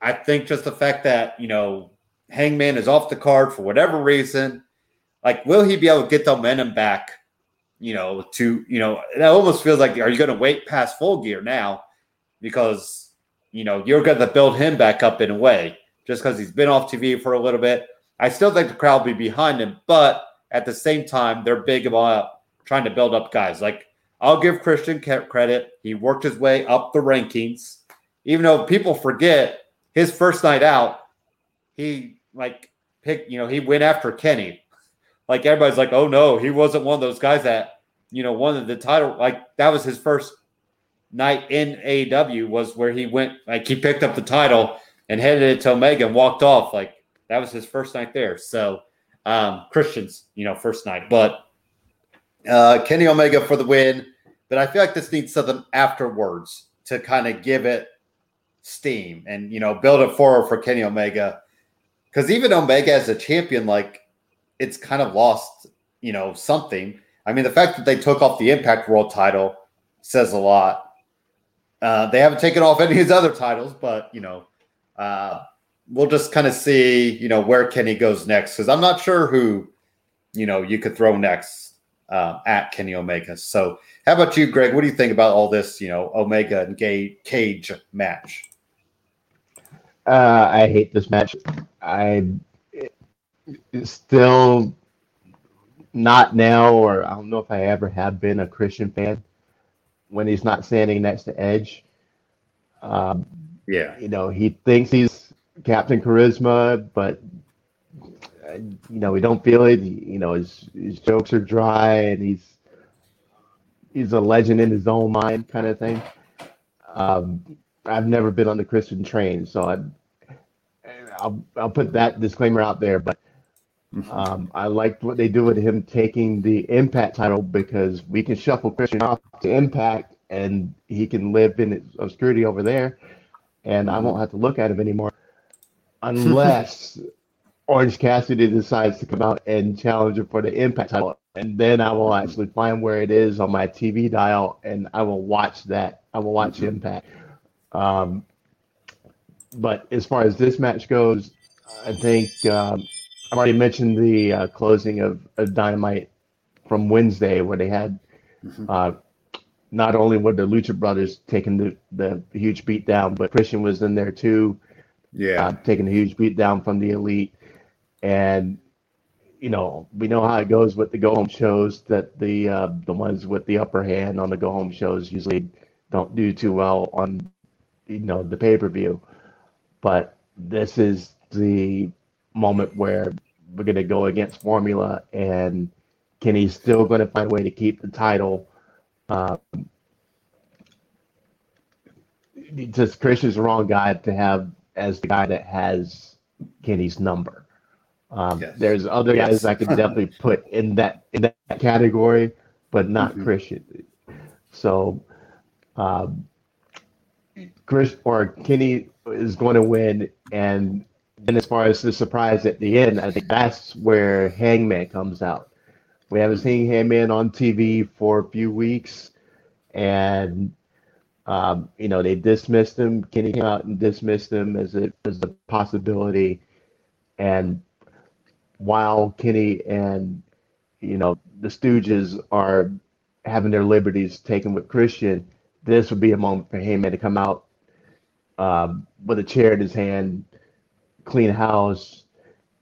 I think just the fact that, you know, Hangman is off the card for whatever reason, like will he be able to get the momentum back, you know, to, you know, it almost feels like are you going to wait past full gear now because, you know, you're going to build him back up in a way just because he's been off TV for a little bit. I still think the crowd will be behind him, but at the same time, they're big about trying to build up guys. Like I'll give Christian credit. He worked his way up the rankings. Even though people forget his first night out, he like picked, you know, he went after Kenny. Like everybody's like, oh no, he wasn't one of those guys that, you know, won the title. Like that was his first night in AEW was where he went, like he picked up the title and headed to Omega and walked off. Like that was his first night there. So um Christian's, you know, first night. But uh Kenny Omega for the win. But I feel like this needs something afterwards to kind of give it steam and you know build it forward for Kenny Omega. Because even Omega as a champion, like it's kind of lost, you know, something. I mean, the fact that they took off the Impact World title says a lot. Uh, they haven't taken off any of his other titles, but you know, uh, we'll just kind of see, you know, where Kenny goes next. Because I'm not sure who, you know, you could throw next uh, at Kenny Omega. So how about you, Greg? What do you think about all this, you know, Omega and Gay Cage match? Uh, I hate this match. I still not now, or I don't know if I ever have been a Christian fan when he's not standing next to Edge. Um, yeah, you know, he thinks he's Captain Charisma, but uh, you know, we don't feel it. You know, his his jokes are dry, and he's he's a legend in his own mind, kind of thing. Um, I've never been on the Christian train, so I, I'll I'll put that disclaimer out there. But um, I liked what they do with him taking the Impact title because we can shuffle Christian off to Impact, and he can live in obscurity over there, and I won't have to look at him anymore, unless Orange Cassidy decides to come out and challenge him for the Impact title and then I will actually find where it is on my TV dial, and I will watch that. I will watch mm-hmm. Impact. Um, but as far as this match goes, I think um, I've already mentioned the uh, closing of, of, Dynamite from Wednesday, where they had mm-hmm. uh, not only were the Lucha Brothers taking the, the huge beat down, but Christian was in there too. Yeah, uh, taking a huge beat down from the Elite, and you know, we know how it goes with the go home shows that the uh, the ones with the upper hand on the go home shows usually don't do too well on you know the pay per view. But this is the moment where we're going to go against formula, and Kenny's still going to find a way to keep the title. Um, just Christian's the wrong guy to have as the guy that has Kenny's number. Um, yes. There's other yes. guys I could definitely put in that in that category, but not mm-hmm. Christian. So, um, Chris or Kenny is going to win, and then as far as the surprise at the end, I think that's where Hangman comes out. We haven't seen Hangman on TV for a few weeks, and um, you know they dismissed him. Kenny came out and dismissed him as a as a possibility, and while Kenny and you know the Stooges are having their liberties taken with Christian, this would be a moment for Hangman to come out um, with a chair in his hand, clean house,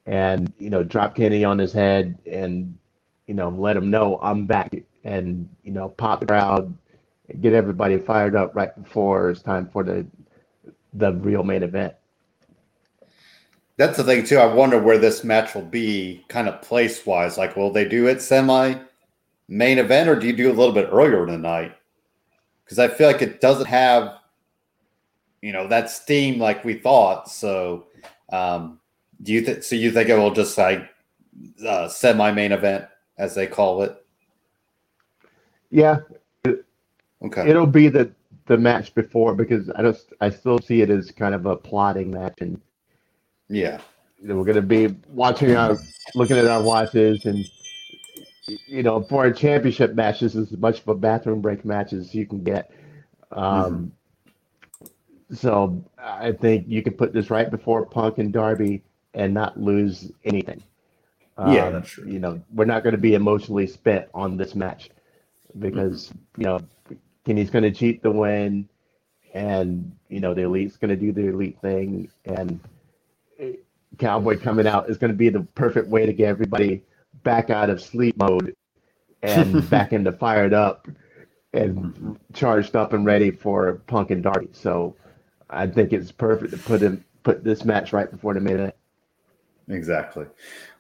and you know drop Kenny on his head and you know let them know I'm back and you know pop the crowd, get everybody fired up right before it's time for the the real main event that's the thing too. I wonder where this match will be, kind of place wise. Like, will they do it semi main event, or do you do a little bit earlier in the night? Because I feel like it doesn't have, you know, that steam like we thought. So, um, do you think? So you think it will just like uh, semi main event, as they call it? Yeah. Okay. It'll be the the match before because I just I still see it as kind of a plotting match and yeah. We're going to be watching our, looking at our watches and you know, for a championship match, this is as much of a bathroom break match as you can get. Um, mm-hmm. So I think you can put this right before Punk and Darby and not lose anything. Um, yeah, that's true. You know, we're not going to be emotionally spent on this match because mm-hmm. you know Kenny's going to cheat the win, and you know the elite's going to do the elite thing, and Cowboy coming out is going to be the perfect way to get everybody back out of sleep mode and back into fired up and charged up and ready for Punk and Darby. So I think it's perfect to put him put this match right before the main event. Exactly.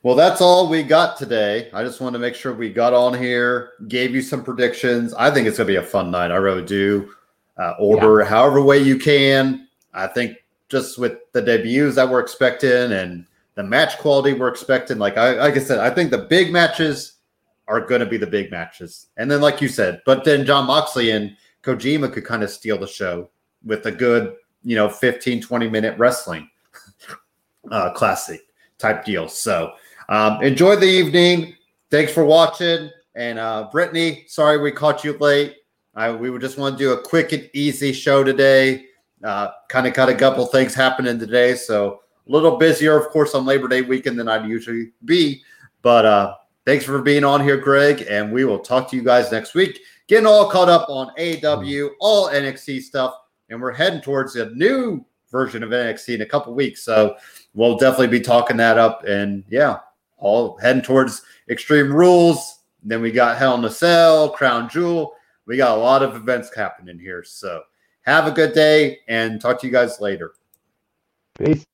Well, that's all we got today. I just wanted to make sure we got on here, gave you some predictions. I think it's going to be a fun night. I really do. Uh, order yeah. however way you can. I think just with the debuts that we're expecting and the match quality we're expecting, like I like I said, I think the big matches are going to be the big matches. And then, like you said, but then Jon Moxley and Kojima could kind of steal the show with a good, you know, 15, 20 minute wrestling uh, classic type deal. So um, enjoy the evening. Thanks for watching. And uh, Brittany, sorry we caught you late. I, we just want to do a quick and easy show today. Uh, kind of got a couple things happening today. So a little busier, of course, on Labor Day weekend than I'd usually be. But uh, thanks for being on here, Greg. And we will talk to you guys next week. Getting all caught up on AEW, all NXT stuff. And we're heading towards a new version of NXT in a couple weeks. So we'll definitely be talking that up. And yeah, all heading towards Extreme Rules. Then we got Hell in a Cell, Crown Jewel. We got a lot of events happening here. So have a good day and talk to you guys later. Peace.